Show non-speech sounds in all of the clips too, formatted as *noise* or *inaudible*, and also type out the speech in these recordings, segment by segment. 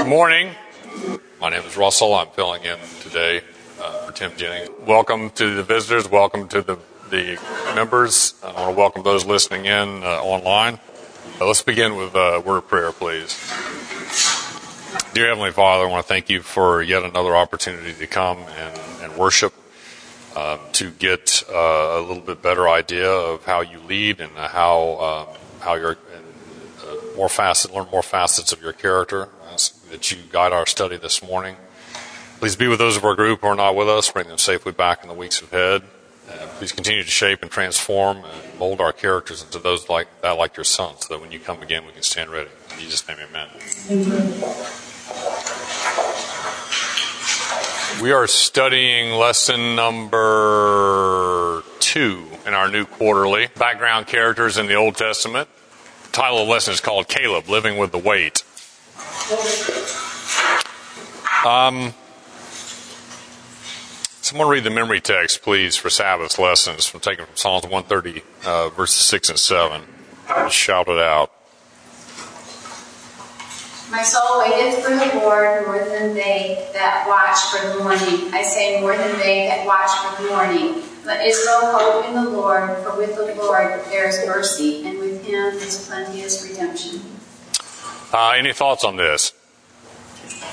Good morning. My name is Russell. I'm filling in today uh, for Tim Jennings. Welcome to the visitors. Welcome to the, the members. I want to welcome those listening in uh, online. Uh, let's begin with a word of prayer, please. Dear Heavenly Father, I want to thank you for yet another opportunity to come and, and worship, uh, to get uh, a little bit better idea of how you lead and how um, how you're uh, more facet, learn more facets of your character. That you guide our study this morning. Please be with those of our group who are not with us. Bring them safely back in the weeks ahead. Uh, please continue to shape and transform and mold our characters into those like that, like your son, so that when you come again, we can stand ready. In Jesus' name, amen. amen. We are studying lesson number two in our new quarterly background characters in the Old Testament. The title of the lesson is called Caleb, Living with the Wait. Um, someone read the memory text, please, for Sabbath lessons from taken from Psalms 130, uh, verses 6 and 7. Shout it out. My soul waiteth for the Lord more than they that watch for the morning. I say more than they that watch for the morning. Let Israel hope in the Lord, for with the Lord there is mercy, and with him is plenteous redemption. Uh, any thoughts on this?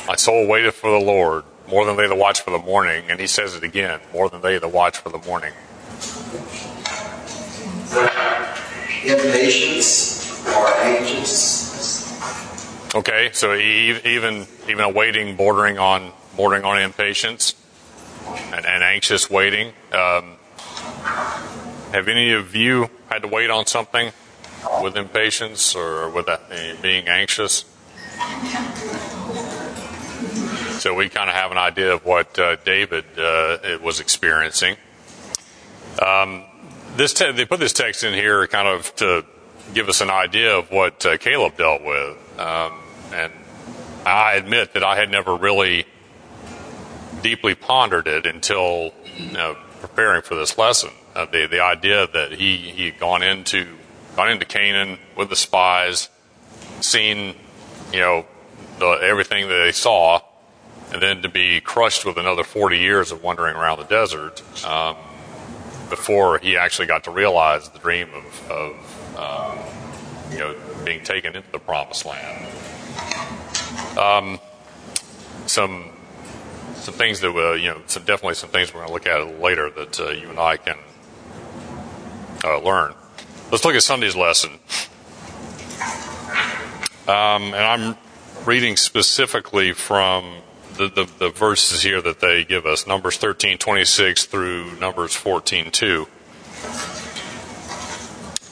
My soul waiteth for the Lord more than they that watch for the morning, and he says it again, more than they that watch for the morning. Impatience or anxious. Okay, so even even a waiting bordering on bordering on impatience and, and anxious waiting. Um, have any of you had to wait on something with impatience or with being anxious? So we kind of have an idea of what uh, David uh, was experiencing. Um, this te- they put this text in here kind of to give us an idea of what uh, Caleb dealt with, um, and I admit that I had never really deeply pondered it until you know, preparing for this lesson. Uh, the the idea that he he had gone into gone into Canaan with the spies, seen you know the, everything that they saw, and then to be crushed with another 40 years of wandering around the desert um, before he actually got to realize the dream of, of um, you know being taken into the promised land. Um, some some things that uh, you know, some definitely some things we're going to look at later that uh, you and I can uh, learn. Let's look at Sunday's lesson, um, and I'm reading specifically from the, the, the, verses here that they give us, Numbers 13, 26 through Numbers 14, 2.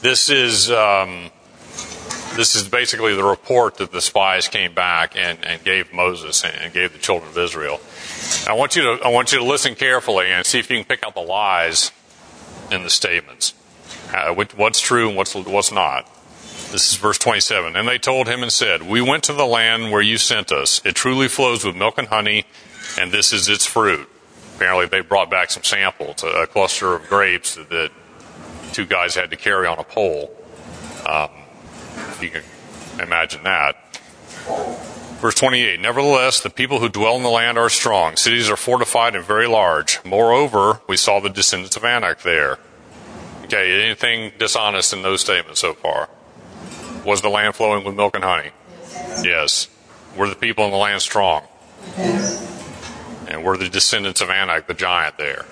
This is um, this is basically the report that the spies came back and, and gave Moses and, and gave the children of Israel. I want you to I want you to listen carefully and see if you can pick out the lies in the statements. Uh, what's true and what's what's not. This is verse 27. And they told him and said, We went to the land where you sent us. It truly flows with milk and honey, and this is its fruit. Apparently, they brought back some samples, a cluster of grapes that, two guys had to carry on a pole. Um, you can imagine that. Verse 28 Nevertheless, the people who dwell in the land are strong. Cities are fortified and very large. Moreover, we saw the descendants of Anak there. Okay, anything dishonest in those statements so far? Was the land flowing with milk and honey? Yes. Were the people in the land strong? Yes. And were the descendants of Anak, the giant, there?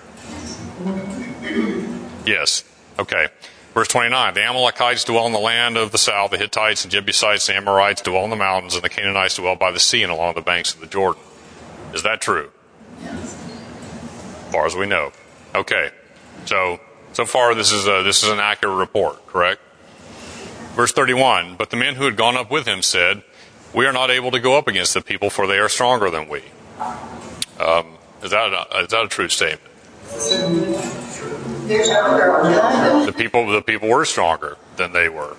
Yes. Okay. Verse 29 The Amalekites dwell in the land of the south, the Hittites and Jebusites and Amorites dwell in the mountains, and the Canaanites dwell by the sea and along the banks of the Jordan. Is that true? Yes. As far as we know. Okay. So, so far this is, a, this is an accurate report, correct? Verse 31 But the men who had gone up with him said, We are not able to go up against the people, for they are stronger than we. Um, is, that a, is that a true statement? The people, the people were stronger than they were.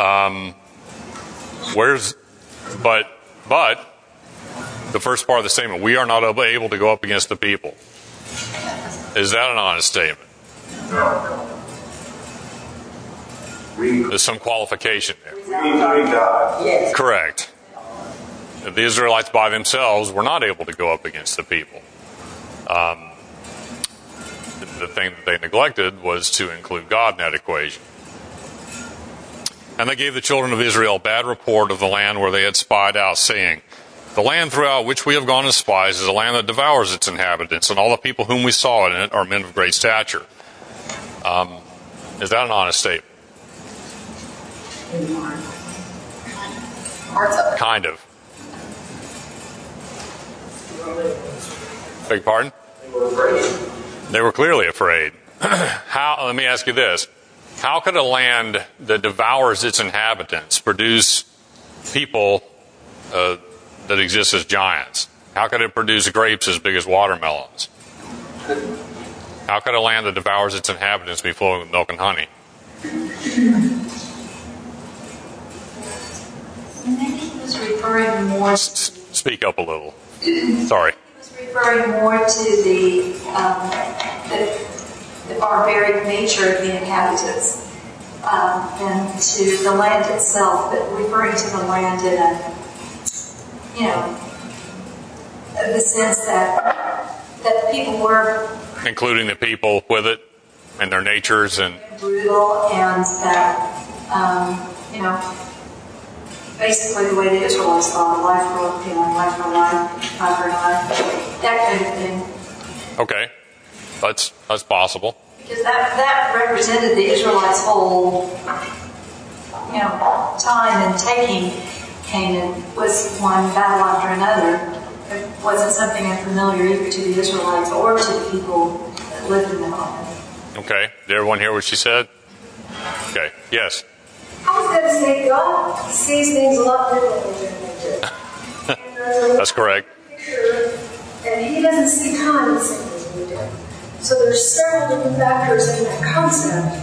Um, where's, but, but, the first part of the statement, we are not able to go up against the people. Is that an honest statement? There's some qualification there. Yes. Correct. The Israelites by themselves were not able to go up against the people. Um, the, the thing that they neglected was to include God in that equation. And they gave the children of Israel bad report of the land where they had spied out, saying, The land throughout which we have gone as spies is a land that devours its inhabitants, and all the people whom we saw in it are men of great stature. Um, is that an honest statement? Kind of. Beg your pardon? They were afraid. They were clearly afraid. *clears throat* How? Let me ask you this: How could a land that devours its inhabitants produce people uh, that exist as giants? How could it produce grapes as big as watermelons? How could a land that devours its inhabitants be flowing with milk and honey? Maybe he was referring more. S- s- speak up a little. *clears throat* Sorry. He was referring more to the, um, the, the barbaric nature of the inhabitants um, than to the land itself, but referring to the land in a, you know, the sense that that the people were Including the people with it and their natures and brutal and that, um, you know, basically the way the Israelites thought, life for, you know, life for life, life for life, that kind of thing. okay, that's that's possible. Because that, that represented the Israelites' whole, you know, time in taking Canaan was one battle after another. It wasn't something unfamiliar either to the Israelites or to the people that lived in the land. Okay, did everyone hear what she said? Okay, yes. I was going to say God sees things a lot differently than we do. Uh, *laughs* That's correct. picture, And he doesn't see time the same as we do. So there's several different factors in that concept.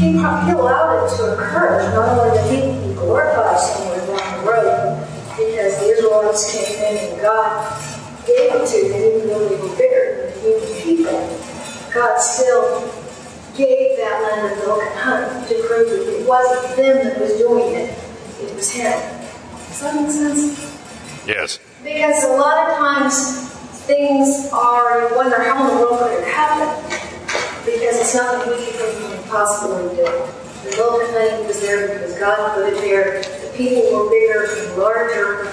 He, pro- he allowed it to occur, not only to meet people or by somewhere down the road, because the Israelites came in and God gave it to them, even though they were bigger than the human people. God still gave that land of milk and honey to prove that it wasn't them that was doing it, it was Him. Does that make sense? Yes. Because a lot of times things are, you wonder how in the world could it happen? Because it's nothing we can possibly do. The milk and honey was there because God put it there. The people were bigger and larger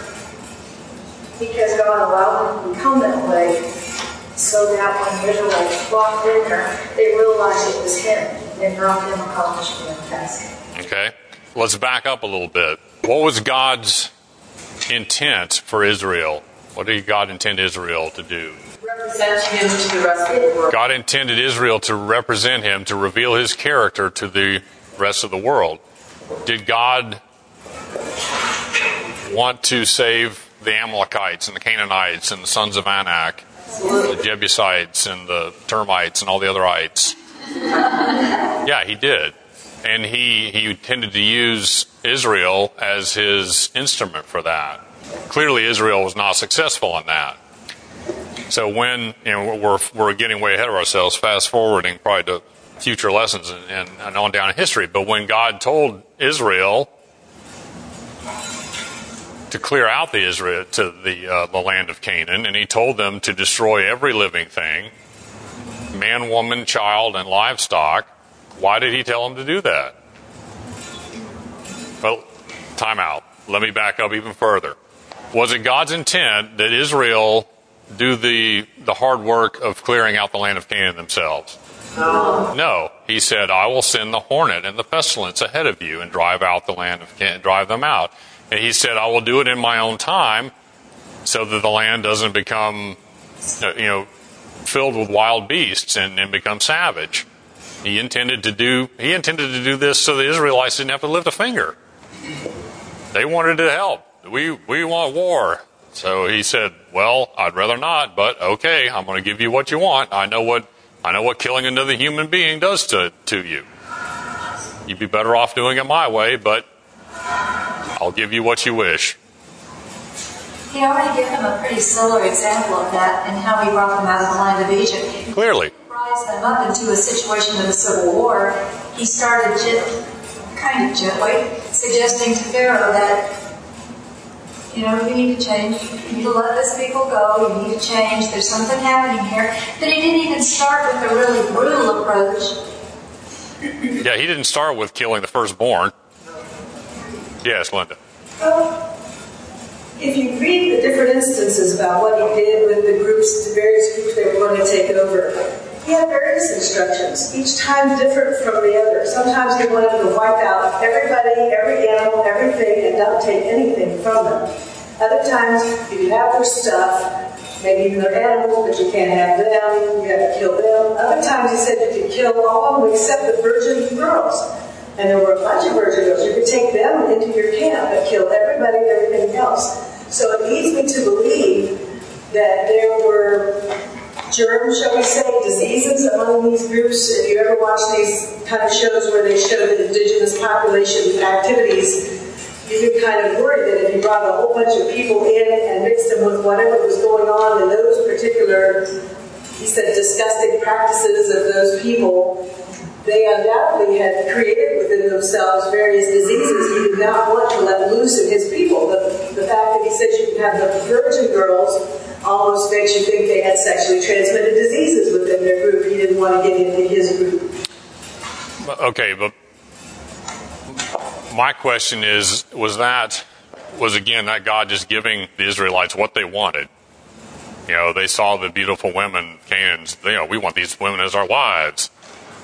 because God allowed them to become that way. So that when the Israelites walked in there, they realized it was Him and not them accomplishing their task. Okay. Let's back up a little bit. What was God's intent for Israel? What did God intend Israel to do? represent him to the rest of the world. God intended Israel to represent him, to reveal his character to the rest of the world. Did God want to save the Amalekites and the Canaanites and the sons of Anak, the Jebusites and the termites and all the other ites? Yeah, he did. And he, he tended to use Israel as his instrument for that. Clearly, Israel was not successful in that. So when you know we're we're getting way ahead of ourselves, fast forwarding probably to future lessons and, and, and on down in history. But when God told Israel to clear out the Israel to the uh, the land of Canaan, and He told them to destroy every living thing, man, woman, child, and livestock. Why did He tell them to do that? Well, time out. Let me back up even further. Was it God's intent that Israel do the the hard work of clearing out the land of Canaan themselves? No. No. He said, "I will send the hornet and the pestilence ahead of you and drive out the land of Canaan, drive them out." And he said, "I will do it in my own time, so that the land doesn't become, uh, you know, filled with wild beasts and, and become savage." He intended to do he intended to do this so the Israelites didn't have to lift a finger. They wanted to help. We we want war. So he said, "Well, I'd rather not, but okay, I'm going to give you what you want. I know what I know what killing another human being does to to you. You'd be better off doing it my way, but I'll give you what you wish." He already gave them a pretty solar example of that and how he brought them out of the land of Egypt. Clearly, rise them up into a situation of a civil war, he started gent- kind of gently suggesting to Pharaoh that, you know, you need to change. You need to let this people go. You need to change. There's something happening here. But he didn't even start with a really brutal approach. Yeah, he didn't start with killing the firstborn. Yes, Linda. Well, if you read the different instances about what he did with the groups, the various groups they were going to take over, he had various instructions, each time different from the other. Sometimes he wanted to wipe out everybody, every animal, everything, and not take anything from them. Other times, you could have their stuff, maybe even their animals, but you can't have them, you have to kill them. Other times, he said you could kill all of them except the virgin girls. And there were a bunch of virgin girls. You could take them into your camp and kill everybody and everything else. So it leads me to believe that there were germs, shall we say, diseases among these groups. If you ever watch these kind of shows where they show the indigenous population activities, you could kind of worry that if you brought a whole bunch of people in and mixed them with whatever was going on in those particular, he said, disgusting practices of those people, they undoubtedly had created within themselves various diseases he did not want to let loose in his people. The, the fact that he says you can have the virgin girls almost makes you think they had sexually transmitted diseases within their group. He didn't want to get into his group. Okay, but my question is was that was again that God just giving the Israelites what they wanted? You know, they saw the beautiful women, Canaans, you know, we want these women as our wives.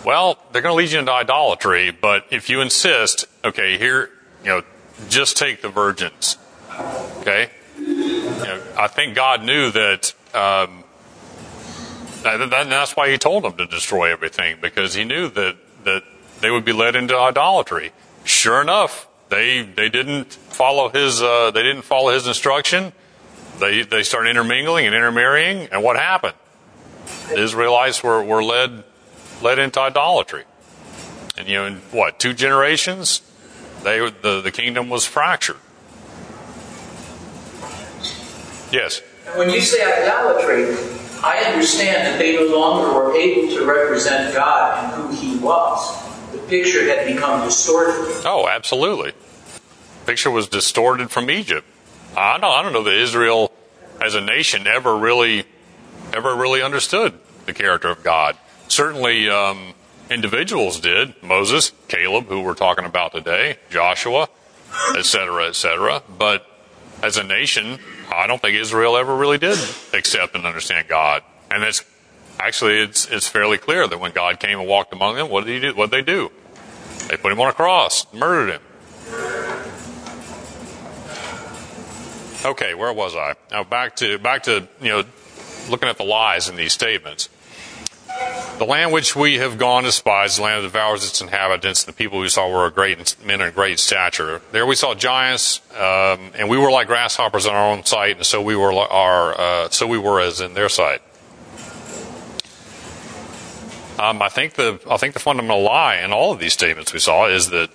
Well, they're going to lead you into idolatry, but if you insist, okay, here, you know, just take the virgins. Okay? You know, I think God knew that, um, that, that, that's why he told them to destroy everything, because he knew that, that they would be led into idolatry. Sure enough, they, they didn't follow his, uh, they didn't follow his instruction. They, they started intermingling and intermarrying, and what happened? The Israelites were, were led led into idolatry. And you know, in what two generations, they the the kingdom was fractured. Yes. When you say idolatry, I understand that they no longer were able to represent God and who He was. The picture had become distorted. Oh, absolutely. The picture was distorted from Egypt. I don't, I don't know that Israel, as a nation, ever really, ever really understood the character of God. Certainly, um, individuals did. Moses, Caleb, who we're talking about today, Joshua, etc., etc. But as a nation, I don't think Israel ever really did accept and understand God. And it's actually it's it's fairly clear that when God came and walked among them, what did he do? What did they do? They put him on a cross, murdered him. Okay, where was I? Now back to back to you know looking at the lies in these statements. The land which we have gone to spies, the land that devours its inhabitants, the people we saw were great men of great stature. There we saw giants, um, and we were like grasshoppers in our own sight, and so we were our, uh, so we were as in their sight. Um, I think the I think the fundamental lie in all of these statements we saw is that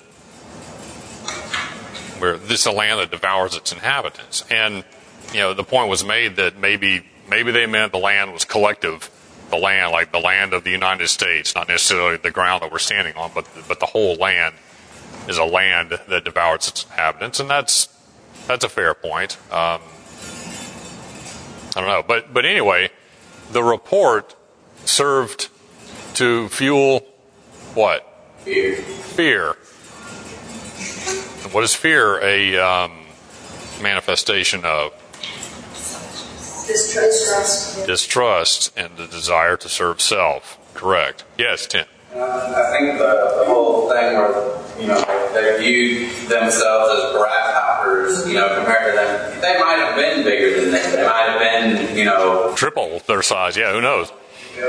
where this is a land that devours its inhabitants, and you know the point was made that maybe maybe they meant the land was collective the land, like the land of the United States, not necessarily the ground that we're standing on, but but the whole land is a land that devours its inhabitants, and that's that's a fair point. Um, I don't know, but but anyway, the report served to fuel what? Fear. Fear. What is fear a um, manifestation of? Distrust. Distrust and the desire to serve self. Correct. Yes, Tim. Uh, I think the, the whole thing where, you know, they viewed themselves as grasshoppers, you know, compared to them, they might have been bigger than them. They might have been, you know, Triple their size. Yeah, who knows?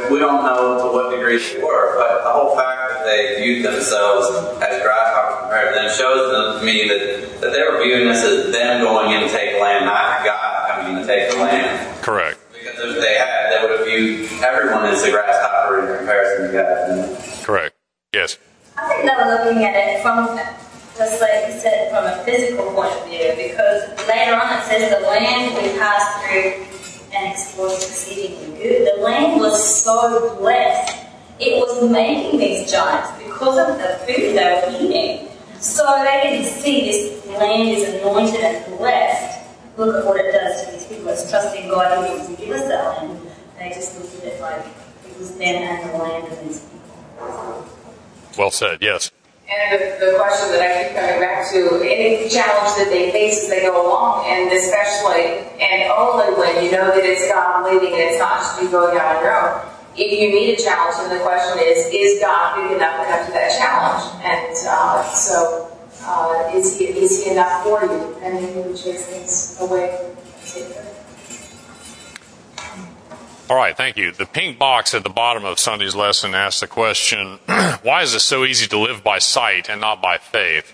we don't know to what degree they were, but the whole fact that they viewed themselves as grasshoppers compared to them shows them to me that, that they were viewing this as them going in to take land, not God coming in to take the land. Correct. Because if they had, they would have viewed everyone as a grasshopper in comparison to God. Correct. Yes. I think they were looking at it from, just like you said, from a physical point of view, because later on it says the land we passed through and explored was exceedingly good. The land was so blessed. It was making these giants because of the food they were eating. So they didn't see this land is anointed and blessed look at what it does to these people. It's trusting God who to give us that land. They just looked at it like it was them and the land and these people. Well said. Yes. And the, the question that I keep coming back to, any challenge that they face as they go along, and especially, and only when you know that it's God leading and it's not just you going out on your own. If you meet a challenge, then the question is, is God big enough enough to that challenge? And uh, so, uh, is, he, is he enough for you? And then you would chase things away All right, thank you. The pink box at the bottom of Sunday's lesson asks the question *clears throat* why is it so easy to live by sight and not by faith?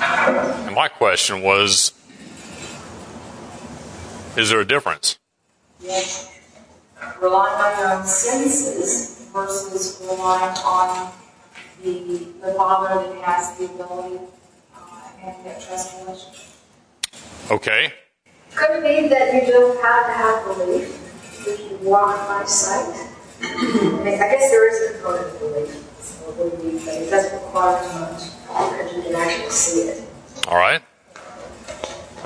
And my question was is there a difference? Yes. Relying on your own senses versus relying on the, the Father that has the ability uh, and that trust relationship. Okay. Could it be that you don't have to have belief if you walk by sight? I guess there is a component of belief. So it would but it doesn't require much because you can actually see it. All right.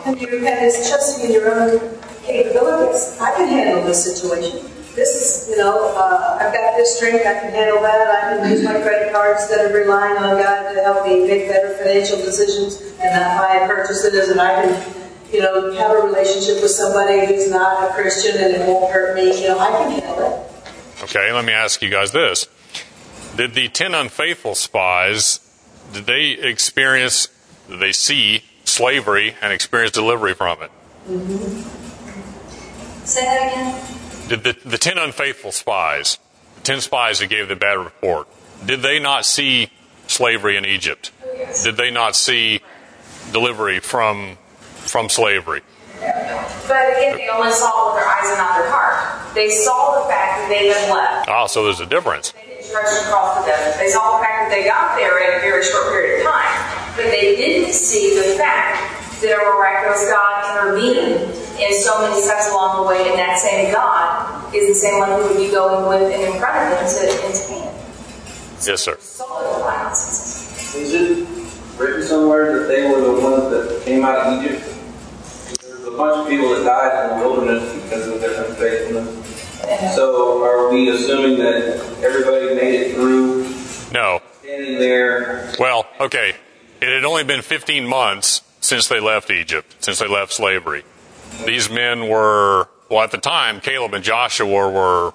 And you have this trusting in your own capabilities. I can handle this situation. This is, you know, uh, I've got this drink, I can handle that. I can use my credit card instead of relying on God to help me make better financial decisions and not buy purchases. And I can, you know, have a relationship with somebody who's not a Christian and it won't hurt me. You know, I can handle it. Okay, let me ask you guys this. Did the 10 unfaithful spies, did they experience, did they see slavery and experience delivery from it? Say that again. Did the, the 10 unfaithful spies, the 10 spies that gave the bad report, did they not see slavery in Egypt? Did they not see delivery from, from slavery? But again, they only saw it with their eyes and not their heart. They saw the fact that they had left. Ah, so there's a difference. They didn't stretch across the desert. They saw the fact that they got there in a very short period of time. But they didn't see the fact that a miraculous God intervened in so many steps along the way, and that same God is the same one who would be going with and in front of them to, into Canaan. Yes, sir. Saw the allowances. Is it written somewhere that they were the ones that came out of Egypt? There's a bunch of people that died in the wilderness because of their unfaithfulness. So are we assuming that everybody made it through No. standing there? Well, okay. It had only been 15 months since they left Egypt, since they left slavery. These men were, well, at the time, Caleb and Joshua were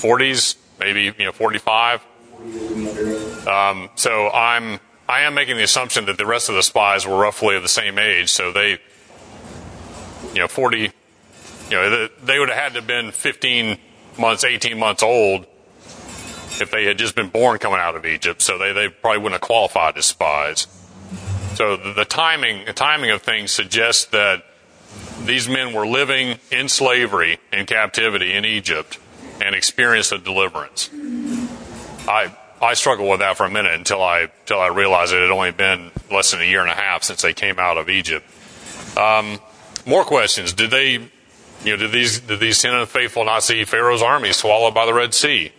40s, maybe, you know, 45. Um, so I'm, I am making the assumption that the rest of the spies were roughly of the same age. So they, you know, 40, you know, they- would have had to have been 15 months, 18 months old if they had just been born coming out of Egypt. So they, they probably wouldn't have qualified as spies. So the, the timing, the timing of things suggests that these men were living in slavery, in captivity in Egypt, and experienced a deliverance. I I struggled with that for a minute until I until I realized it had only been less than a year and a half since they came out of Egypt. Um, more questions? Did they, you know, did these did these ten unfaithful not see Pharaoh's army swallowed by the Red Sea?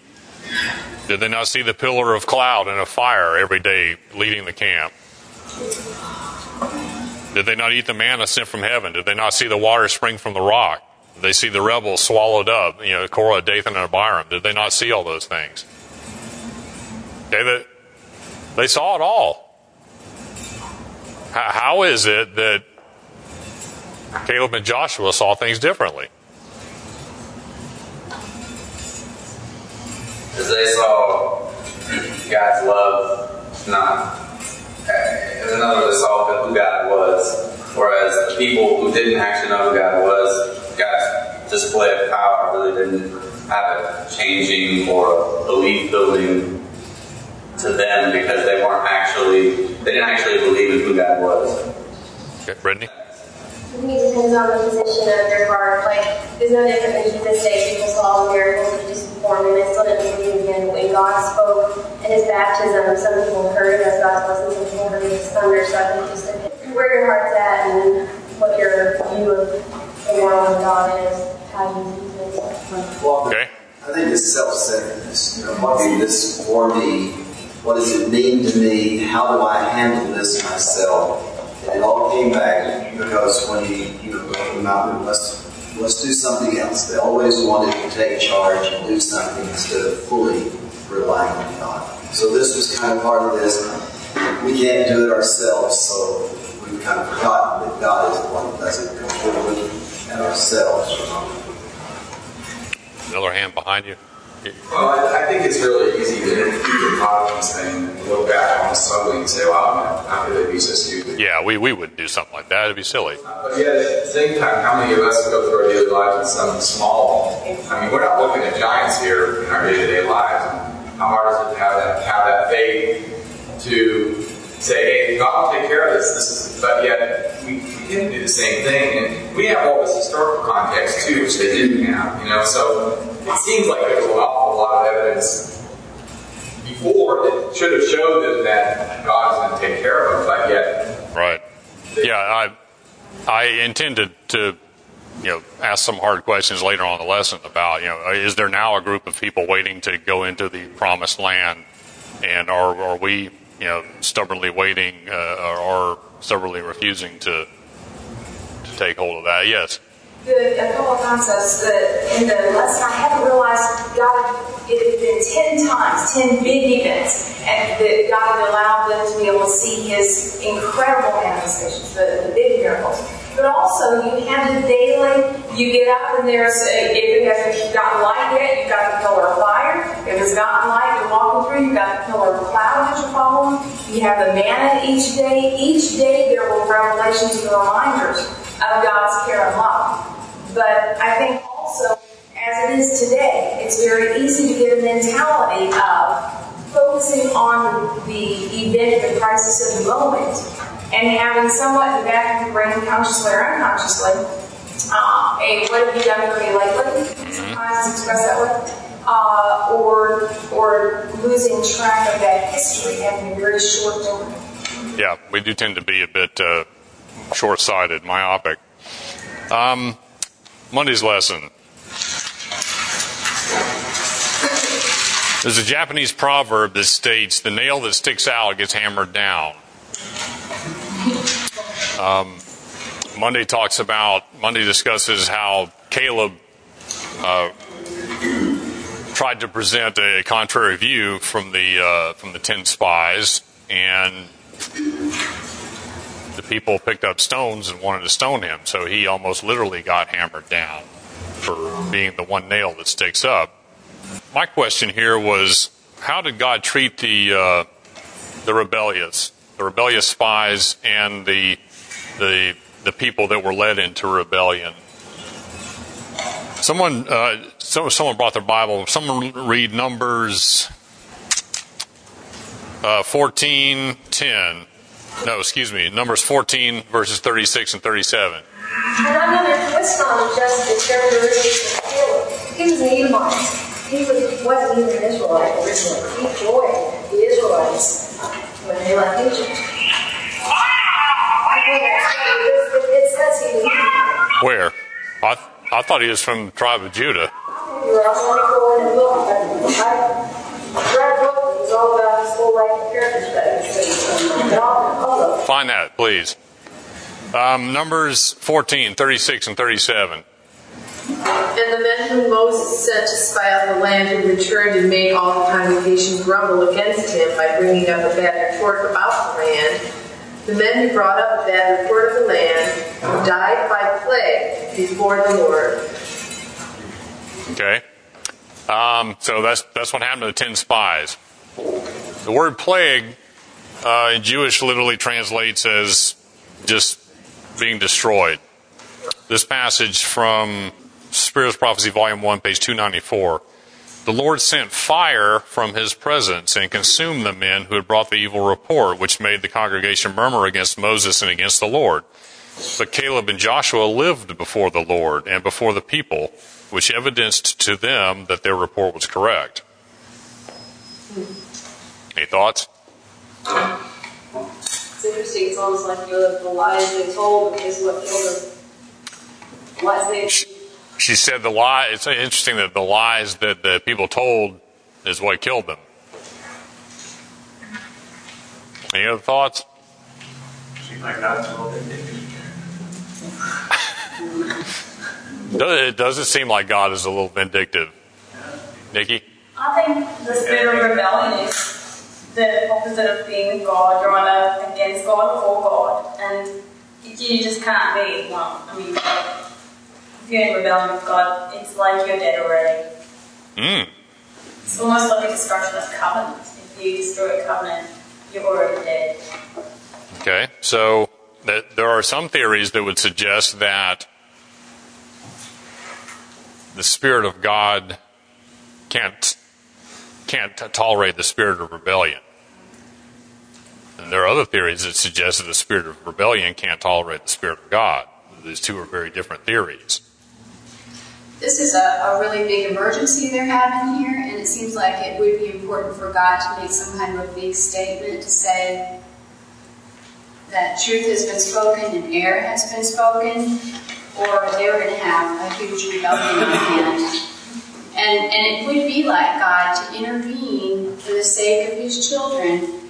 Did they not see the pillar of cloud and of fire every day leading the camp? Did they not eat the manna sent from heaven? Did they not see the water spring from the rock? Did they see the rebels swallowed up? You know, Korah, Dathan, and Abiram. Did they not see all those things? Okay, they, saw it all. How, how is it that Caleb and Joshua saw things differently? Because they saw God's love, not. In other words, they saw who God was. Whereas the people who didn't actually know who God was, God's display of power really didn't have a changing or belief building to them because they weren't actually, they didn't actually believe in who God was. Okay, Brittany? I think it depends on the position of their heart. Like, there's no different than Jesus' day. People saw all the miracles that just performed, and they still didn't believe in him. When God spoke in his baptism, some people heard it as God's blessing, some people heard it as thunder. So I think just where your heart's at and what your view of the world and God is, how you view things. Well, Okay. I think it's self-centeredness. You know, what is this for me? What does it mean to me? How do I handle this myself? And it all came back. You because when he, you know, go to the mountain, let's let's do something else. They always wanted to take charge and do something instead of fully relying on God. So this was kind of part of this. We can't do it ourselves, so we've kind of forgotten that God is the one that does it completely and ourselves. Another hand behind you. Well, I, I think it's really easy to get caught in this thing and look back on struggling and say, wow, how could they be so stupid? Yeah, we, we wouldn't do something like that. It'd be silly. Uh, but yet, at the same time, how many of us go through our daily lives with something small? I mean, we're not looking at giants here in our day-to-day lives. How hard is it to have that, have that faith to say, hey, God will take care of this. This is, but yet we, we didn't do the same thing, and we have all this historical context too, which they didn't have. You know, so it seems like there's an awful lot of evidence before that should have showed them that God God's going to take care of them, but yet Right. Yeah, I I intended to you know ask some hard questions later on in the lesson about you know is there now a group of people waiting to go into the promised land, and are are we you know stubbornly waiting uh, or, or stubbornly refusing to to take hold of that? Yes. The, a couple of concepts that in the lesson I hadn't realized God, it had been 10 times, 10 big events, and that God had allowed them to be able to see His incredible manifestations, the, the big miracles. But also, you have it daily. You get up and there's, if it hasn't gotten light yet, you've got the pillar of fire. If it's gotten light, you're walking through, you've got the pillar of cloud that you're following. You have the manna each day. Each day there were revelations and reminders of God's care and love. But I think also, as it is today, it's very easy to get a mentality of focusing on the event, the crisis of the moment, and having somewhat in the back of your brain, consciously or unconsciously, uh, a what have you done for me lately? Sometimes it's expressed that way. Uh, or, or losing track of that history, having a very short memory. Yeah, we do tend to be a bit uh, short-sighted, myopic. Um, Monday's lesson. There's a Japanese proverb that states, "The nail that sticks out gets hammered down." Um, Monday talks about. Monday discusses how Caleb uh, tried to present a contrary view from the uh, from the ten spies, and the people picked up stones and wanted to stone him. So he almost literally got hammered down for being the one nail that sticks up. My question here was, how did God treat the uh, the rebellious, the rebellious spies, and the the the people that were led into rebellion? Someone, uh, so, someone brought their Bible. Someone read Numbers uh, fourteen ten. No, excuse me. Numbers 14, verses 36 and 37. And another twist on just the characteristics of Caleb. He was an Edomite. He was, wasn't even an Israelite originally. He joined the Israelites when they left Egypt. Where? I, I thought he was from the tribe of Judah. Find that, please. Um, Numbers 14, 36 and 37. And the men whom Moses sent to spy out the land had returned and made all the congregation grumble against him by bringing up a bad report about the land. The men who brought up a bad report of the land died by plague before the Lord. Okay. Um, so that's that's what happened to the ten spies. The word plague uh, in Jewish literally translates as just being destroyed. This passage from Spirit of Prophecy, Volume 1, page 294. The Lord sent fire from his presence and consumed the men who had brought the evil report, which made the congregation murmur against Moses and against the Lord. But Caleb and Joshua lived before the Lord and before the people, which evidenced to them that their report was correct. Any thoughts? It's interesting. It's almost like the, the lies they told is what killed them. Lies they. She said the lie. It's interesting that the lies that the people told is what killed them. Any other thoughts? Seems like God's a little bit different. It doesn't seem like God is a little vindictive. Nikki? I think the spirit of rebellion is the opposite of being with God. You're either against God or for God, and you just can't be one. I mean, if you're in rebellion with God, it's like you're dead already. Mm. It's almost like a destruction of covenant. If you destroy a covenant, you're already dead. Okay, so that there are some theories that would suggest that the Spirit of God can't can't tolerate the spirit of rebellion. And there are other theories that suggest that the spirit of rebellion can't tolerate the spirit of God. These two are very different theories. This is a, a really big emergency they're having here, and it seems like it would be important for God to make some kind of a big statement to say that truth has been spoken and error has been spoken, or they're going to have a huge rebellion on hand. And, and it would be like God to intervene for the sake of his children,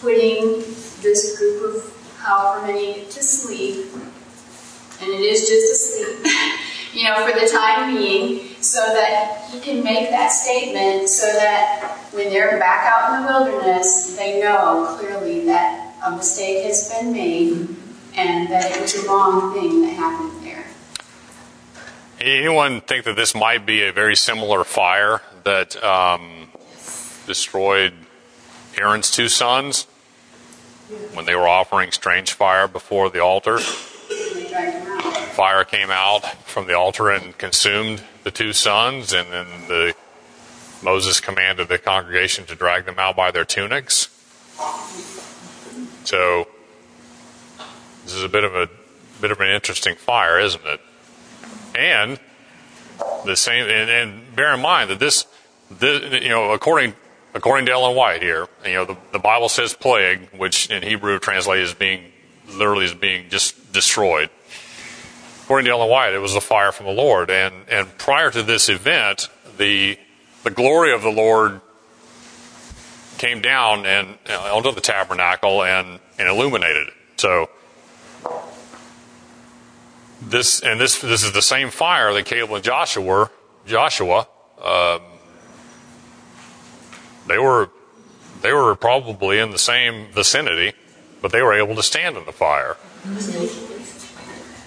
putting this group of however many to sleep, and it is just asleep, know, for the time being, so that he can make that statement so that when they're back out in the wilderness, they know clearly that a mistake has been made and that it was a wrong thing that happened there. Anyone think that this might be a very similar fire that um, destroyed Aaron's two sons when they were offering strange fire before the altar? Fire came out from the altar and consumed the two sons, and then the Moses commanded the congregation to drag them out by their tunics. So this is a bit of a bit of an interesting fire, isn't it? And the same, and, and bear in mind that this, this, you know, according according to Ellen White here, you know, the, the Bible says plague, which in Hebrew translated as being literally as being just destroyed. According to Ellen White, it was a fire from the Lord, and and prior to this event, the the glory of the Lord came down and uh, onto the tabernacle and and illuminated it. So this and this this is the same fire that Caleb and Joshua were. Joshua, um, they were they were probably in the same vicinity, but they were able to stand in the fire.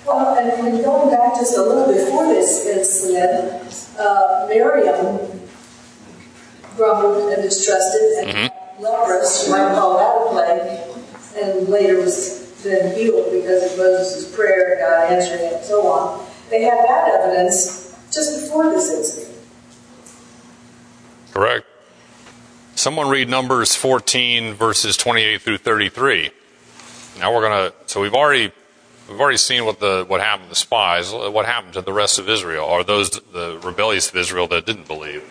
Well, and, and going back just a little before this incident, uh, Miriam grumbled and distrusted and Mm-hmm. leprous, you might call that a plague, and later was then healed because of Moses' prayer, and God answering it, and so on. They had that evidence just before this incident. Correct. Someone read Numbers 14 verses 28 through 33. Now we're gonna. So we've already we've already seen what the what happened to the spies. What happened to the rest of Israel, or those the rebellious of Israel that didn't believe?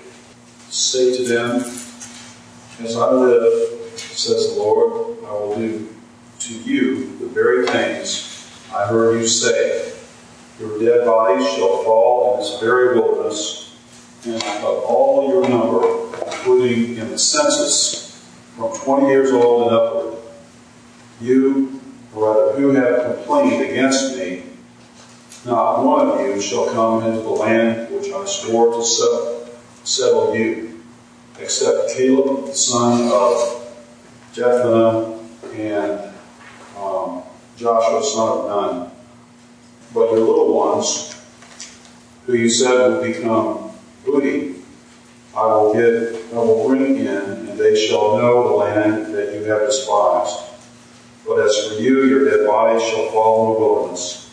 Say to them, As I live, says the Lord, I will do to you the very things I heard you say. Your dead bodies shall fall in this very wilderness, and of all your number, including in the census, from 20 years old and upward, you, or rather, who have complained against me, not one of you shall come into the land which I swore to settle, settle you, except Caleb, the son of Jephunneh, and um, Joshua, son of Nun. But your little ones, who you said would become booty, I will give, I will bring in, and they shall know the land that you have despised. But as for you, your dead bodies shall fall in the wilderness,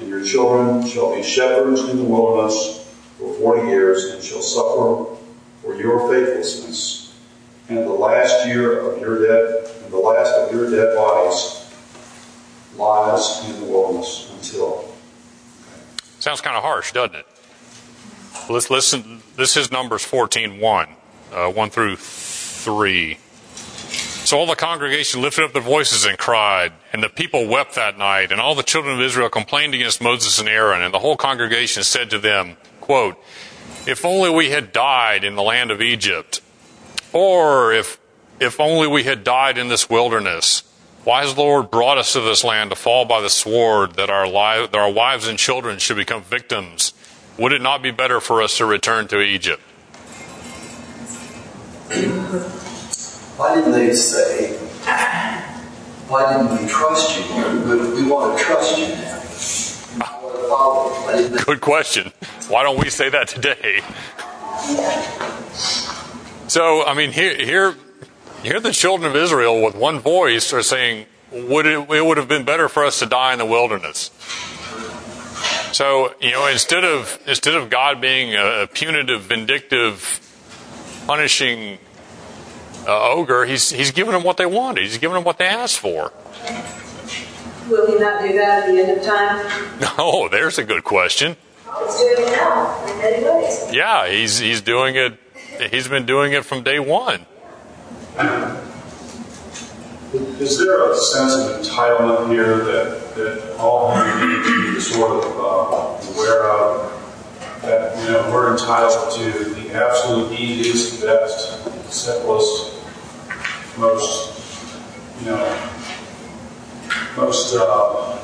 and your children shall be shepherds in the wilderness for forty years, and shall suffer for your faithlessness. And the last year of your dead, and the last of your dead bodies lies in the wilderness until. Sounds kind of harsh, doesn't it? Let's listen. This is Numbers 14 1, uh, 1 through 3. So all the congregation lifted up their voices and cried, and the people wept that night, and all the children of Israel complained against Moses and Aaron, and the whole congregation said to them, quote, If only we had died in the land of Egypt, or if, if only we had died in this wilderness. Why has the Lord brought us to this land to fall by the sword, that our, li- that our wives and children should become victims? Would it not be better for us to return to Egypt? Why didn't they say, why didn't we trust you? We, we want to trust you now. I want to follow Good question. Why don't we say that today? So, I mean, here, here, here the children of Israel with one voice are saying, would it, it would have been better for us to die in the wilderness. So, you know, instead of, instead of God being a punitive, vindictive, punishing uh, ogre, he's, he's giving them what they wanted. He's giving them what they asked for. Will he not do that at the end of time? *laughs* Oh, there's a good question. He's doing it now in many ways. Yeah, he's, he's doing it, he's been doing it from day one. Is there a sense of entitlement here that, that all human beings are sort of uh, aware of? That, you know, we're entitled to the absolute easiest, best, simplest, most, you know, most, uh,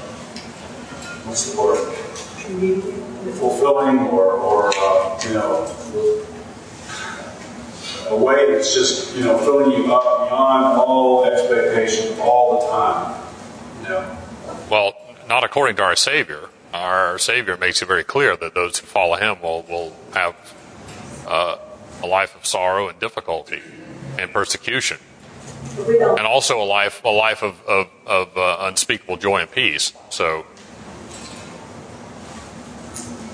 what's the word? Fulfilling or, or uh, you know, a way that's just, you know, filling you up beyond all expectation all the time. You know? Well, not according to our Savior. Our Savior makes it very clear that those who follow Him will, will have uh, a life of sorrow and difficulty and persecution. And also a life a life of, of, of uh, unspeakable joy and peace. So,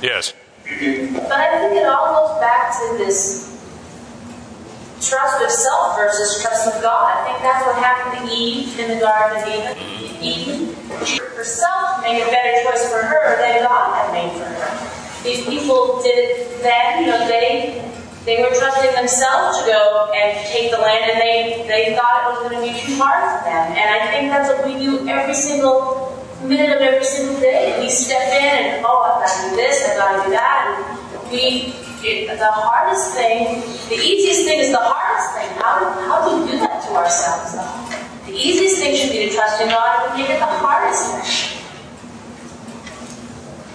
yes, But I think it all goes back to this trust of self versus trust of God. I think that's what happened to Eve in the Garden of Eden. Eve herself made a better choice for her than God had made for her. These people did it then, you know, they they were trusting themselves to go and take the land and they, they thought it was going to be too hard for them. And I think that's what we do every single minute of every single day. We step in and, oh, I've got to do this, I've got to do that. And we, it, the hardest thing, the easiest thing is the hardest thing. How do, how do we do that to ourselves? The easiest thing should be to trust in God and make it the hardest thing.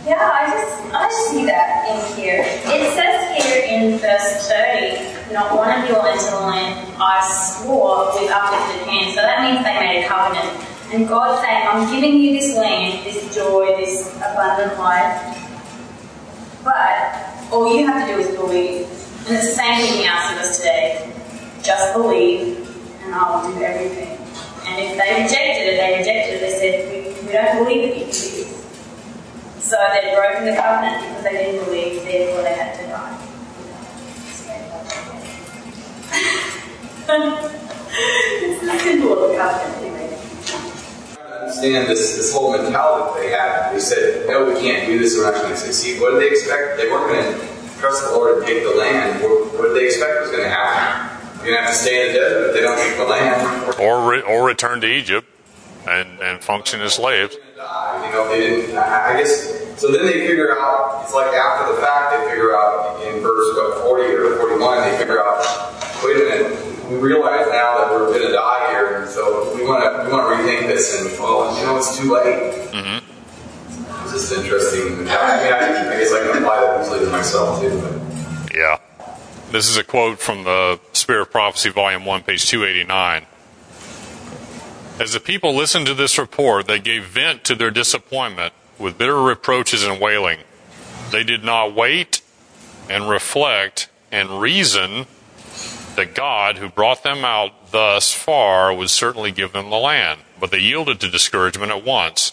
Yeah, I just I see that in here. It says here in verse 30, not one of you will enter the land I swore with uplifted hand. So that means they made a covenant. And God saying, I'm giving you this land, this joy, this abundant life. But all you have to do is believe. And it's the same thing he asks of us today. Just believe, and I will do everything. And if they rejected it, they rejected it. They said, we, we don't believe that you. So they'd broken the covenant because they didn't believe, therefore they had to die. it's the symbol of the covenant anyway. understand this, this whole mentality they had. They said, no, we can't do this, we're not going to succeed. What did they expect? They weren't going to trust the Lord and take the land. What, what did they expect was going to happen? You're going to have to stay in the desert if they don't take the land. or re- or return to Egypt and, and function as slaves. You know, they didn't, I guess, so then they figure out, it's like after the fact, they figure out in verse, what, 40 or 41, they figure out, wait a minute, we realize now that we're going to die here, and so we want to we want to rethink this, and well, you know, it's too late. Mm-hmm. It's just interesting. I mean, I, I guess I can apply that easily to myself too. But. Yeah. This is a quote from the Spirit of Prophecy, Volume 1, page 289. As the people listened to this report, they gave vent to their disappointment with bitter reproaches and wailing. They did not wait and reflect and reason that God, who brought them out thus far, would certainly give them the land. But they yielded to discouragement at once.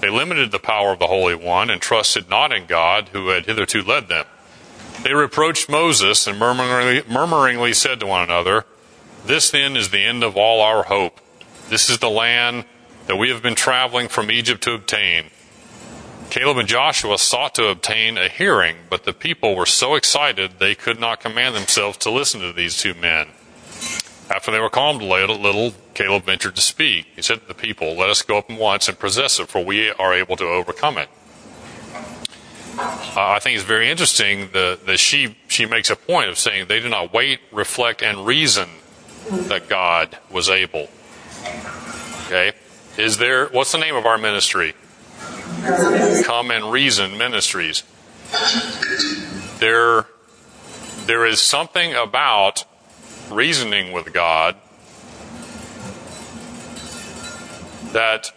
They limited the power of the Holy One and trusted not in God, who had hitherto led them. They reproached Moses and murmuringly, murmuringly said to one another, This then is the end of all our hope. This is the land that we have been traveling from Egypt to obtain. Caleb and Joshua sought to obtain a hearing, but the people were so excited they could not command themselves to listen to these two men. After they were calmed a little, Caleb ventured to speak. He said to the people, Let us go up at once and possess it, for we are able to overcome it. Uh, I think it's very interesting that, that she, she makes a point of saying they did not wait, reflect, and reason that God was able. Okay? Is there, what's the name of our ministry? Come and Reason Ministries. There, there is something about reasoning with God that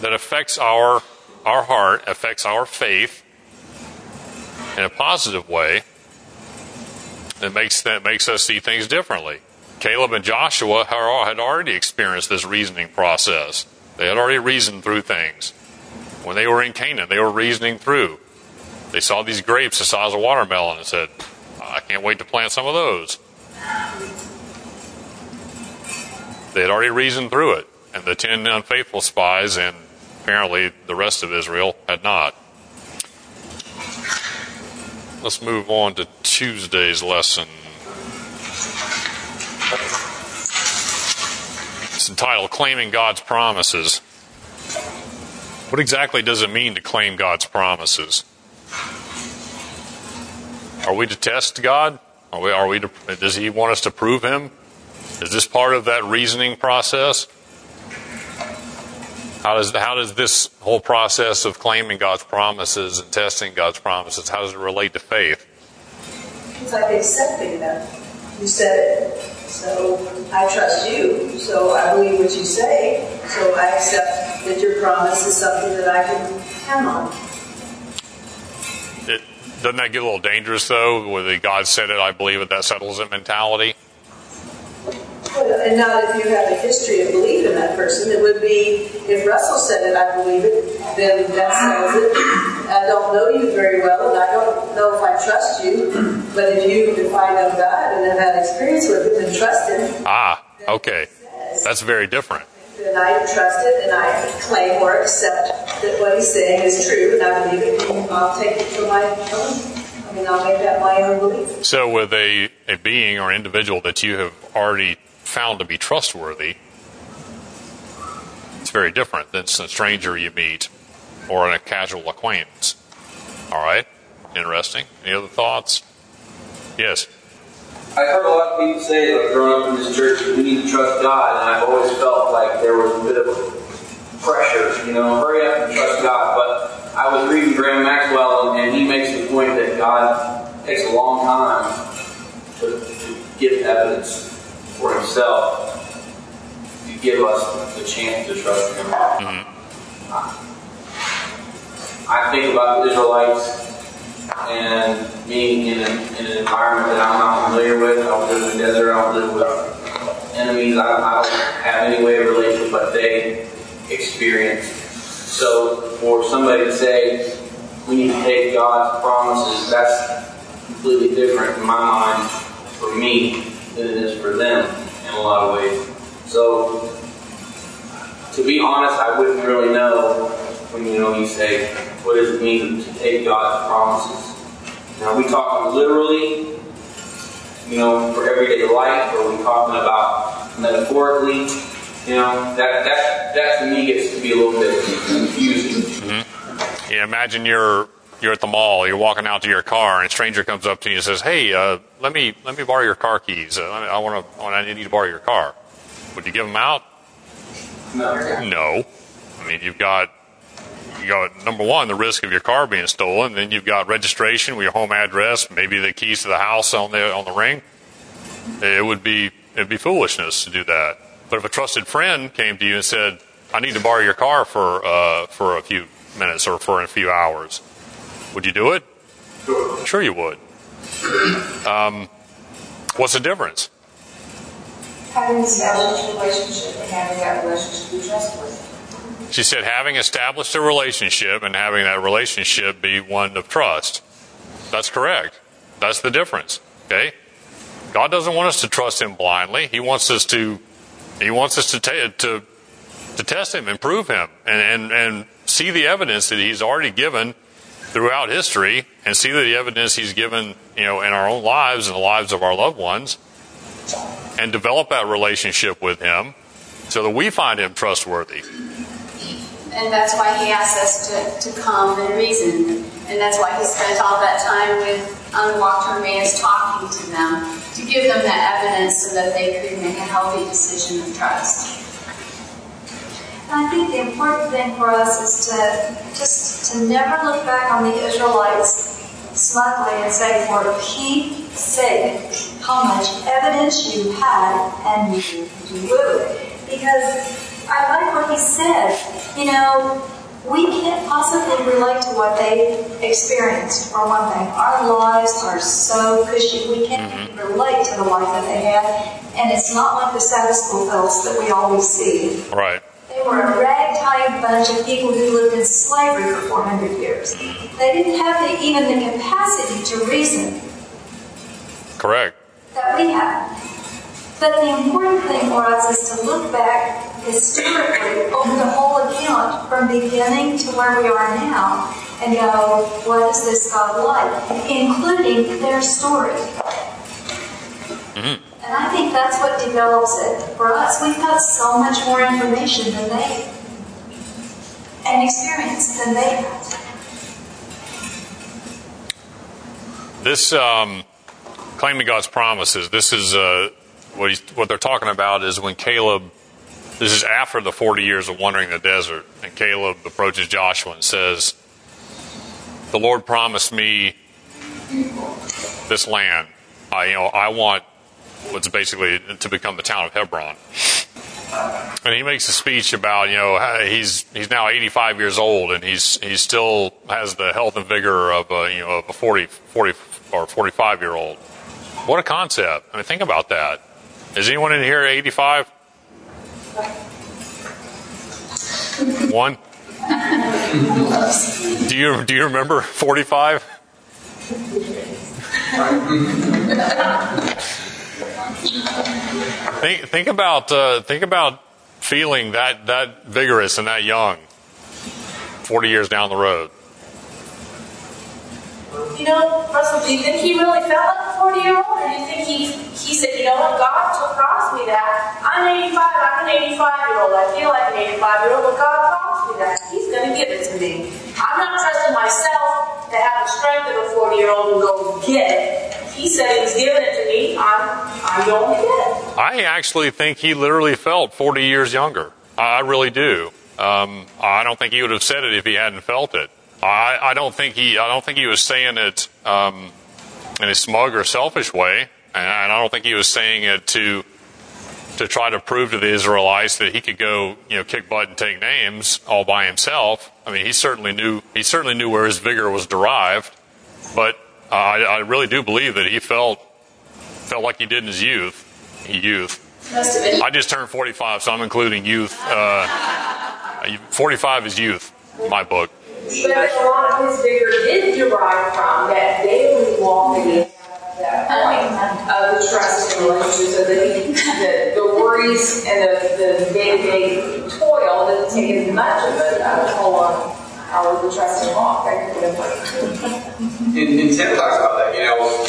that affects our our heart, affects our faith in a positive way. That makes that makes us see things differently. Caleb and Joshua had already experienced this reasoning process. They had already reasoned through things. When they were in Canaan, they were reasoning through. They saw these grapes the size of watermelon and said, I can't wait to plant some of those. They had already reasoned through it, and the ten unfaithful spies and apparently the rest of Israel had not. Let's move on to Tuesday's lesson. It's entitled Claiming God's Promises. What exactly does it mean to claim God's promises? Are we to test God? Are we, are we to, does He want us to prove Him? Is this part of that reasoning process? How does, how does this whole process of claiming God's promises and testing God's promises, how does it relate to faith? It's like accepting them. You said so I trust you, so I believe what you say, so I accept that your promise is something that I can count on. It, doesn't that get a little dangerous, though, with the God said it, I believe it, that settles it mentality? and not if you have a history of belief in that person. It would be if Russell said it, I believe it, then that settles it. I don't know you very well, and I don't know if I trust you. But if you, if I know God and have had experience with Him and trust Him, ah, okay, that's very different. Then I trust it, and I claim or accept that what He's saying is true, and I believe it. And I'll take it for my own. I mean, I'll make that my own belief. So, with a, a being or individual that you have already found to be trustworthy, it's very different than a stranger you meet or a casual acquaintance. All right? Interesting. Any other thoughts? Yes. I've heard a lot of people say, like, growing up in this church, we need to trust God, and I've always felt like there was a bit of pressure, you know, hurry up and trust God. But I was reading Graham Maxwell, and he makes the point that God takes a long time to, to give evidence for himself to give us the chance to trust him. Mm-hmm. I think about the Israelites and being in, a, in an environment that I'm not familiar with. I live in the desert, I live with enemies I, I don't have any way of relating, but they experience. So for somebody to say, we need to take God's promises, that's completely different in my mind for me than it is for them in a lot of ways. So, to be honest, I wouldn't really know when you know you say, what does it mean to take God's promises? Now, we talk literally, you know, for everyday life, or are we talking about metaphorically? You know, that that that to me gets to be a little bit confusing. Mm-hmm. Yeah, imagine you're you're at the mall, you're walking out to your car, and a stranger comes up to you and says, "Hey, uh, let me let me borrow your car keys. Uh, I want to. I need to borrow your car." Would you give them out? No. No. I mean, you've got you got number one the risk of your car being stolen. Then you've got registration your home address, maybe the keys to the house on the on the ring. It would be it'd be foolishness to do that. But if a trusted friend came to you and said, "I need to borrow your car for uh, for a few minutes or for a few hours," Would you do it? Sure, you would. Um, what's the difference? Having established a relationship and having that relationship be trustworthy. She said, having established a relationship and having that relationship be one of trust. That's correct. That's the difference. Okay? God doesn't want us to trust Him blindly. He wants us to, He wants us to, ta- to, to test Him and prove Him and, and, and see the evidence that He's already given throughout history and see the evidence he's given, you know, in our own lives and the lives of our loved ones and develop that relationship with him so that we find him trustworthy. And that's why he asked us to, to come and reason. And that's why he spent all that time with unwalked remains talking to them, to give them that evidence so that they could make a healthy decision of trust. I think the important thing for us is to just to never look back on the Israelites smugly and say, for Pete's sake, how much evidence you had and you blew it. Because I like what he said. You know, we can't possibly relate to what they experienced, for one thing. Our lives are so cushy, we can't even relate to the life that they had. And it's not like the Sabbath school fellows that we always see. Right. They were a ragtag bunch of people who lived in slavery for 400 years. They didn't have the, even the capacity to reason Correct. that we have. But the important thing for us is to look back historically over the whole account from beginning to where we are now and go, what is this God like? Including their story. And I think that's what develops it for us. We've got so much more information than they and experience than they have. This um, claiming God's promises. This is uh, what what they're talking about is when Caleb. This is after the forty years of wandering the desert, and Caleb approaches Joshua and says, "The Lord promised me this land. I, you know, I want what's basically to become the town of Hebron." And he makes a speech about you know he's he's now 85 years old and he's he still has the health and vigor of a you know of a 40 40 or 45 year old. What a concept! I mean, think about that. Is anyone in here 85? One. Do you do you remember 45? think think about uh, think about feeling that that vigorous and that young 40 years down the road. You know, Russell, do you think he really felt like a 40 year old? Or do you think he, he said, you know what, God told promised me that. I'm 85, I'm an 85 year old. I feel like an 85 year old, but God promised me that. He's going to give it to me. I'm not trusting myself to have the strength of a 40 year old and go get it. He said he was giving it to me. I'm, I'm going to get it. I actually think he literally felt 40 years younger. I really do. Um, I don't think he would have said it if he hadn't felt it. I, I don't think he. I don't think he was saying it um, in a smug or selfish way, and I don't think he was saying it to to try to prove to the Israelites that he could go, you know, kick butt and take names all by himself. I mean, he certainly knew. He certainly knew where his vigor was derived, but uh, I, I really do believe that he felt felt like he did in his youth. Youth. I just turned 45, so I'm including youth. Uh, 45 is youth, in my book. But a lot of his vigor did derive from that daily walking that point of the trust and relationship so that he, the, the worries and the, the day-to-day toil didn't take as much of it out of hold on how was the trust and walk. That could have been And, and Tim talks about that, you know,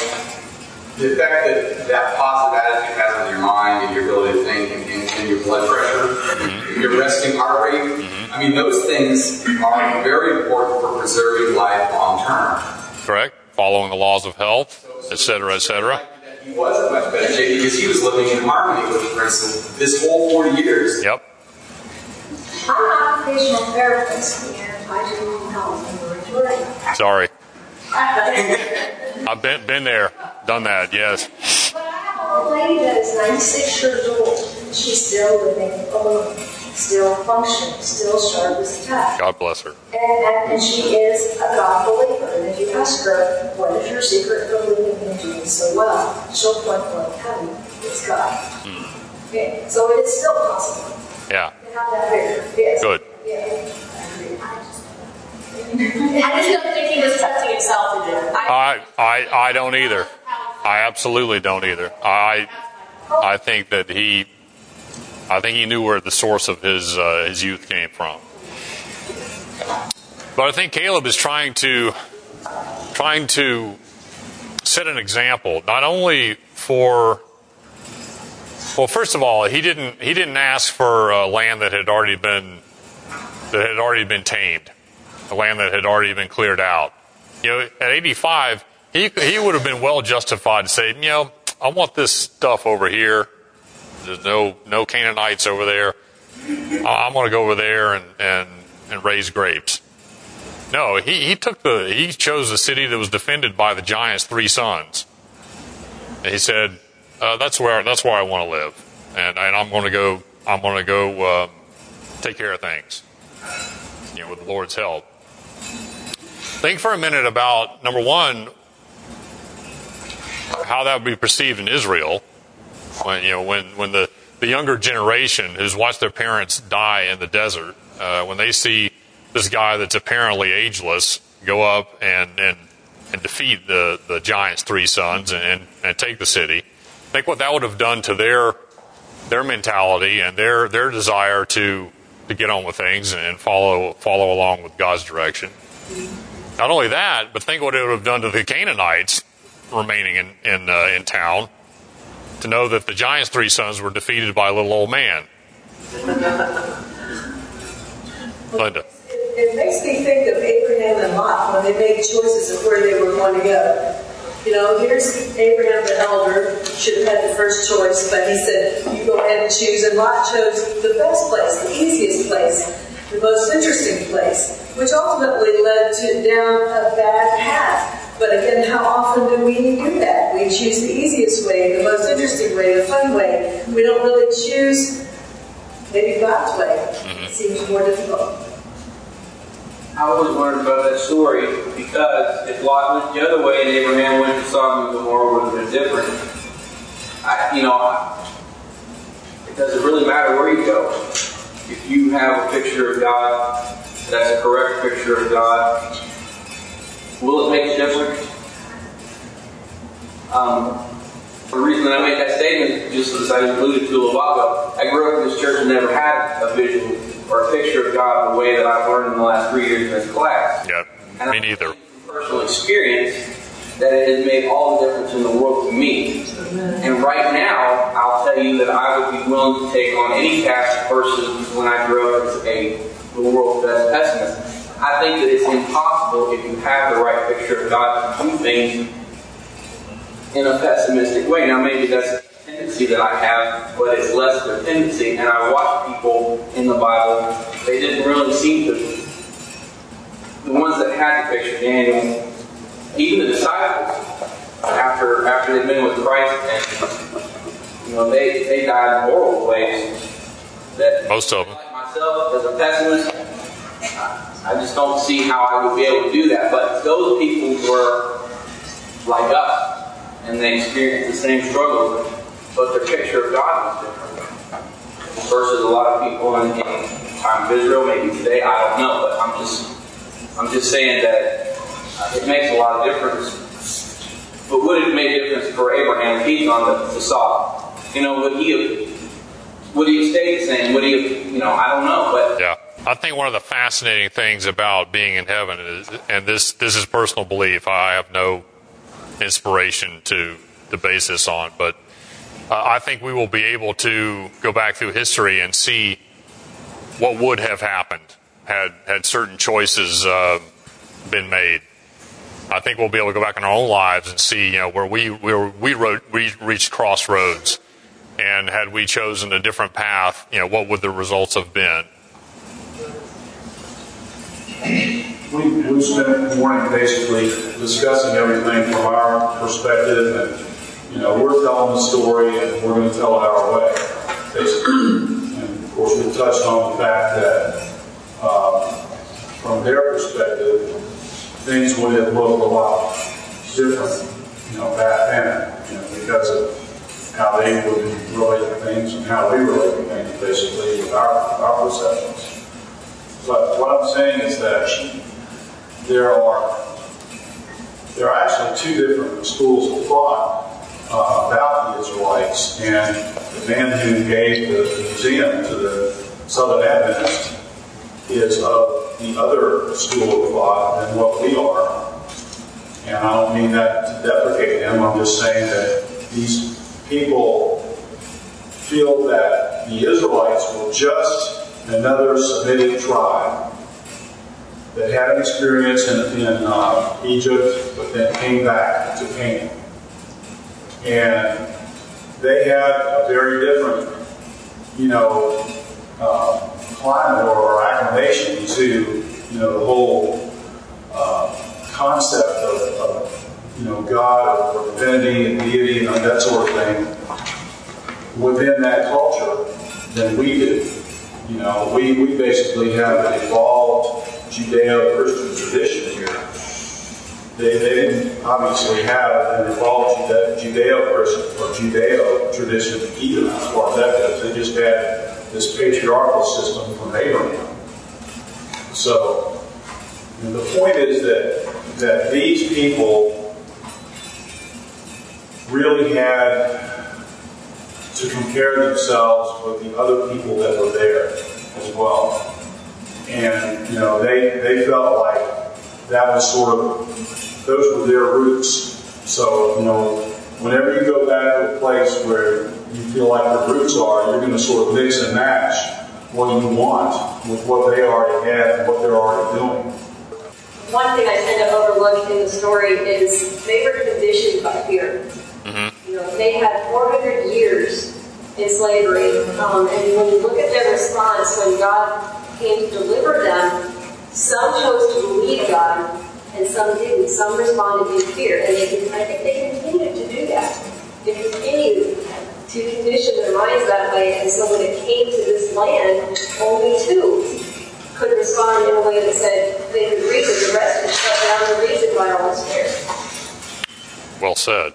the fact that that positive attitude has on your mind and your ability to think and, and, and your blood pressure, mm-hmm. your resting heart rate, mm-hmm. I mean, those things are very important for preserving life long term. Correct. Following the laws of health, et cetera, et cetera. He was in much better shape because he was living in harmony with the principle this whole 40 years. Yep. I'm an occupational therapist and I do health and majority. Sorry. *laughs* I've been, been there, done that, yes. But I have a lady that is 96 years old. She's still living alone, still functioning, still sharp as a tack. God bless her. And, and, and she is a God believer. And if you ask her, what is your secret for living and doing so well, she'll point blank tell you, it's God. Hmm. Okay, so it is still possible Yeah. to have that vigor. Yes. Good. Yeah. I just don't think he was trusting himself to do it. I, I, I, don't either. I absolutely don't either. I, I think that he, I think he knew where the source of his uh, his youth came from. But I think Caleb is trying to, trying to set an example, not only for. Well, first of all, he didn't he didn't ask for uh, land that had already been that had already been tamed, a land that had already been cleared out. You know, at 85, he he would have been well justified to say, you know, I want this stuff over here. There's no no Canaanites over there. I'm going to go over there and, and, and raise grapes. No, he, he took the he chose a city that was defended by the giant's three sons. And he said, uh, "That's where that's where I want to live, and, and I'm going to go. I'm going to go um, take care of things, you know, with the Lord's help." Think for a minute about number one, how that would be perceived in Israel when you know when when the the younger generation who's watched their parents die in the desert uh, when they see this guy that's apparently ageless go up and and, and defeat the the giant's three sons and, and take the city think what that would have done to their their mentality and their their desire to to get on with things and follow follow along with God's direction not only that but think what it would have done to the Canaanites remaining in in, uh, in town to know that the giant's three sons were defeated by a little old man. Linda. It makes me think of Abraham and Lot when they made choices of where they were going to go. You know, here's Abraham the elder, should have had the first choice, but he said, you go ahead and choose. And Lot chose the best place, the easiest place, the most interesting place, which ultimately led to down a bad path. But again, how often do we do that? We choose the easiest way, the most interesting way, the fun way. We don't really choose maybe God's way. It mm-hmm. seems more difficult. I always wondered about that story because if Lot went the other way and Abraham went to Sodom and Gomorrah, would have been different. I, you know, it doesn't really matter where you go. If you have a picture of God, that's a correct picture of God, will it make a difference? Um, the reason that I made that statement, just as I alluded to a while ago, I grew up in this church and never had a visual or a picture of God the way that I've learned in the last three years in this class. Yeah, and me neither. Personal experience that it has made all the difference in the world to me. And right now, I'll tell you that I would be willing to take on any task versus when I grew up as a the world's best pessimist. I think that it's impossible if you have the right picture of God to do things in a pessimistic way. Now, maybe that's a tendency that I have, but it's less of a tendency. And I watch people in the Bible, they didn't really seem to. The ones that had the picture, Daniel, even the disciples, after after they've been with Christ, and you know they they died in horrible ways. That most of them. Like myself, as a pessimist, I just don't see how I would be able to do that. But those people were like us, and they experienced the same struggles, but their picture of God was different. Versus a lot of people in, in time of Israel, maybe today, I don't know, but I'm just I'm just saying that it makes a lot of difference. But would it make a difference for Abraham if he's on the, Sodom? You know, would he have would he have stayed the same? Would he have, you know, I don't know, but yeah. I think one of the fascinating things about being in heaven is, and this this is personal belief. I have no inspiration to to base this on, but uh, I think we will be able to go back through history and see what would have happened had had certain choices uh, been made. I think we'll be able to go back in our own lives and see, you know, where we where we, wrote, we reached crossroads, and had we chosen a different path, you know, what would the results have been? We, we spent the morning basically discussing everything from our perspective, and you know, we're telling the story, and we're going to tell it our way, basically. And of course, we touched on the fact that uh, from their perspective, things would have looked a lot different, you know, back then, you know, because of how they would relate to things and how we relate to things, basically, with our, our perceptions. But what I'm saying is that there are there are actually two different schools of thought uh, about the Israelites, and the man who gave the museum to the Southern Adventists is of the other school of thought than what we are. And I don't mean that to deprecate him. I'm just saying that these people feel that the Israelites were just another Semitic tribe that had an experience in, in uh, Egypt, but then came back to Canaan. And they had a very different, you know, uh, climate or acclimation to you know the whole uh, concept of, of you know God or divinity and deity and that sort of thing within that culture than we do. You know, we, we basically have an evolved Judeo-Christian tradition here. They, they didn't obviously have an evolved Judeo-Christian or Judeo tradition either, as far as that goes. They just had this patriarchal system from Abraham. So, the point is that that these people really had to compare themselves with the other people that were there as well. And, you know, they, they felt like that was sort of, those were their roots. So, you know, whenever you go back to a place where you feel like the roots are, you're going to sort of mix and match what you want with what they already have and what they're already doing. One thing I tend to overlook in the story is they were conditioned by fear. Mm-hmm. You know, they had 400 years in slavery, um, and when you look at their response when God came to deliver them, some chose to believe God and some didn't. Some responded in fear, and they, I think they continued to do that. They continued to condition their minds that way, and so when it came to this land, only two could respond in a way that said they could reason. The rest could shut down and reason by all spirit. Well said.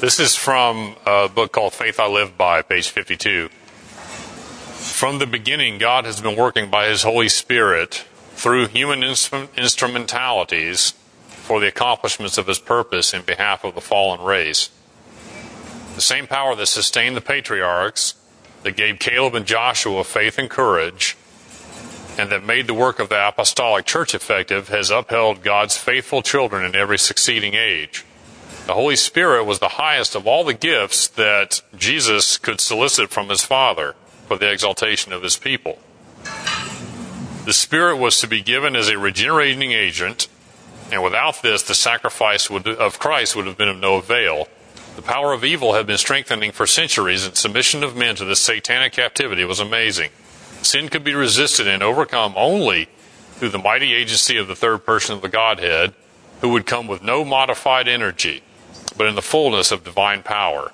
This is from a book called Faith I Live By, page 52. From the beginning, God has been working by His Holy Spirit through human instrumentalities for the accomplishments of His purpose in behalf of the fallen race. The same power that sustained the patriarchs, that gave Caleb and Joshua faith and courage, and that made the work of the apostolic church effective has upheld God's faithful children in every succeeding age. The Holy Spirit was the highest of all the gifts that Jesus could solicit from his Father for the exaltation of his people. The Spirit was to be given as a regenerating agent, and without this, the sacrifice would, of Christ would have been of no avail. The power of evil had been strengthening for centuries, and submission of men to this satanic captivity was amazing. Sin could be resisted and overcome only through the mighty agency of the third person of the Godhead, who would come with no modified energy, but in the fullness of divine power.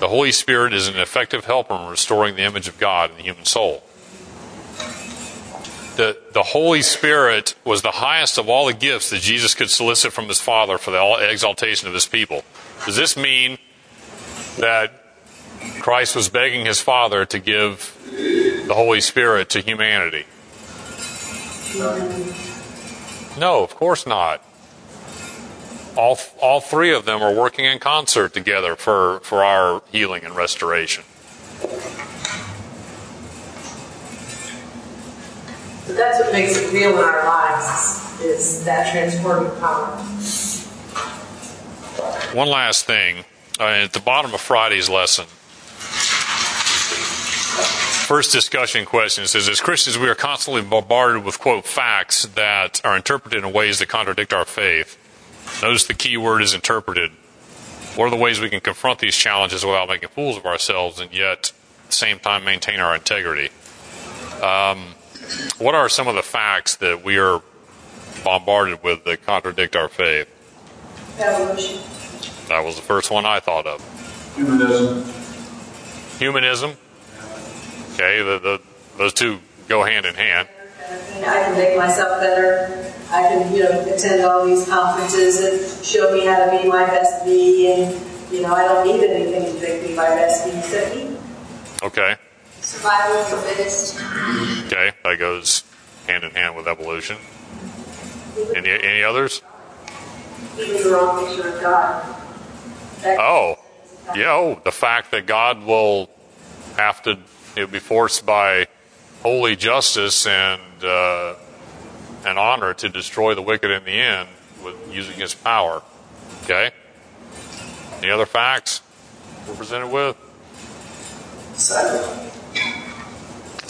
The Holy Spirit is an effective helper in restoring the image of God in the human soul the, the Holy Spirit was the highest of all the gifts that Jesus could solicit from his Father for the exaltation of his people. Does this mean that Christ was begging his Father to give the Holy Spirit to humanity? No, of course not. All, all three of them are working in concert together for, for our healing and restoration. But that's what makes it real in our lives is that transforming power. One last thing. Uh, at the bottom of Friday's lesson, first discussion question says As Christians, we are constantly bombarded with, quote, facts that are interpreted in ways that contradict our faith. Notice the key word is interpreted. What are the ways we can confront these challenges without making fools of ourselves and yet at the same time maintain our integrity? Um, what are some of the facts that we are bombarded with that contradict our faith? Evolution. That was the first one I thought of. Humanism. Humanism. Okay, the, the, those two go hand in hand. I I can make myself better. I can, you know, attend all these conferences and show me how to be my best me, and you know, I don't need anything to make me my best me except eat. Okay. Survival of the fittest. Okay, that goes hand in hand with evolution. Any any others? Even the wrong picture of God. That Oh, yeah. Oh, the fact that God will have to he'll be forced by holy justice and uh, and honor to destroy the wicked in the end with using His power. Okay. Any other facts we're presented with?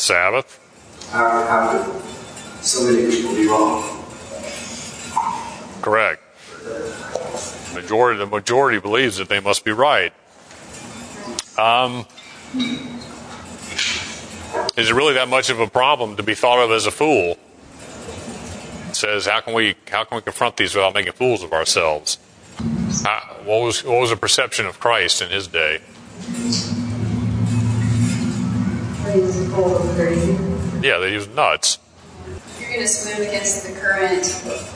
Sabbath. Sabbath. How, how could so many people be wrong? Correct. Majority, the majority believes that they must be right. Um, Is it really that much of a problem to be thought of as a fool? It says, how can we how can we confront these without making fools of ourselves? How, what was what was the perception of Christ in his day? Yeah, they use nuts. If you're going to swim against the current,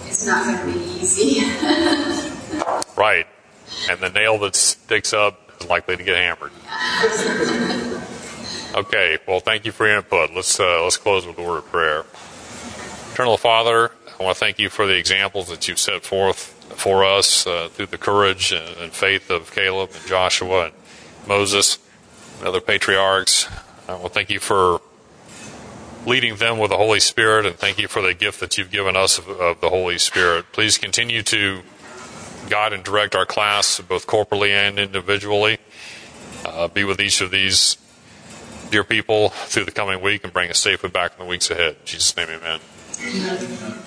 it's not going to be easy. *laughs* right. And the nail that sticks up is likely to get hammered. *laughs* Okay, well, thank you for your input. Let's uh, let's close with a word of prayer. Eternal Father, I want to thank you for the examples that you've set forth for us uh, through the courage and, and, faith of Caleb and Joshua and Moses and other patriarchs. Want to thank you for leading them with the Holy Spirit, and thank you for the gift that you've given us of, of the Holy Spirit. Please continue to guide and direct our class, both corporately and individually. Uh, be with each of these dear people through the coming week and bring us safely back in the weeks ahead. In Jesus' name, amen. amen.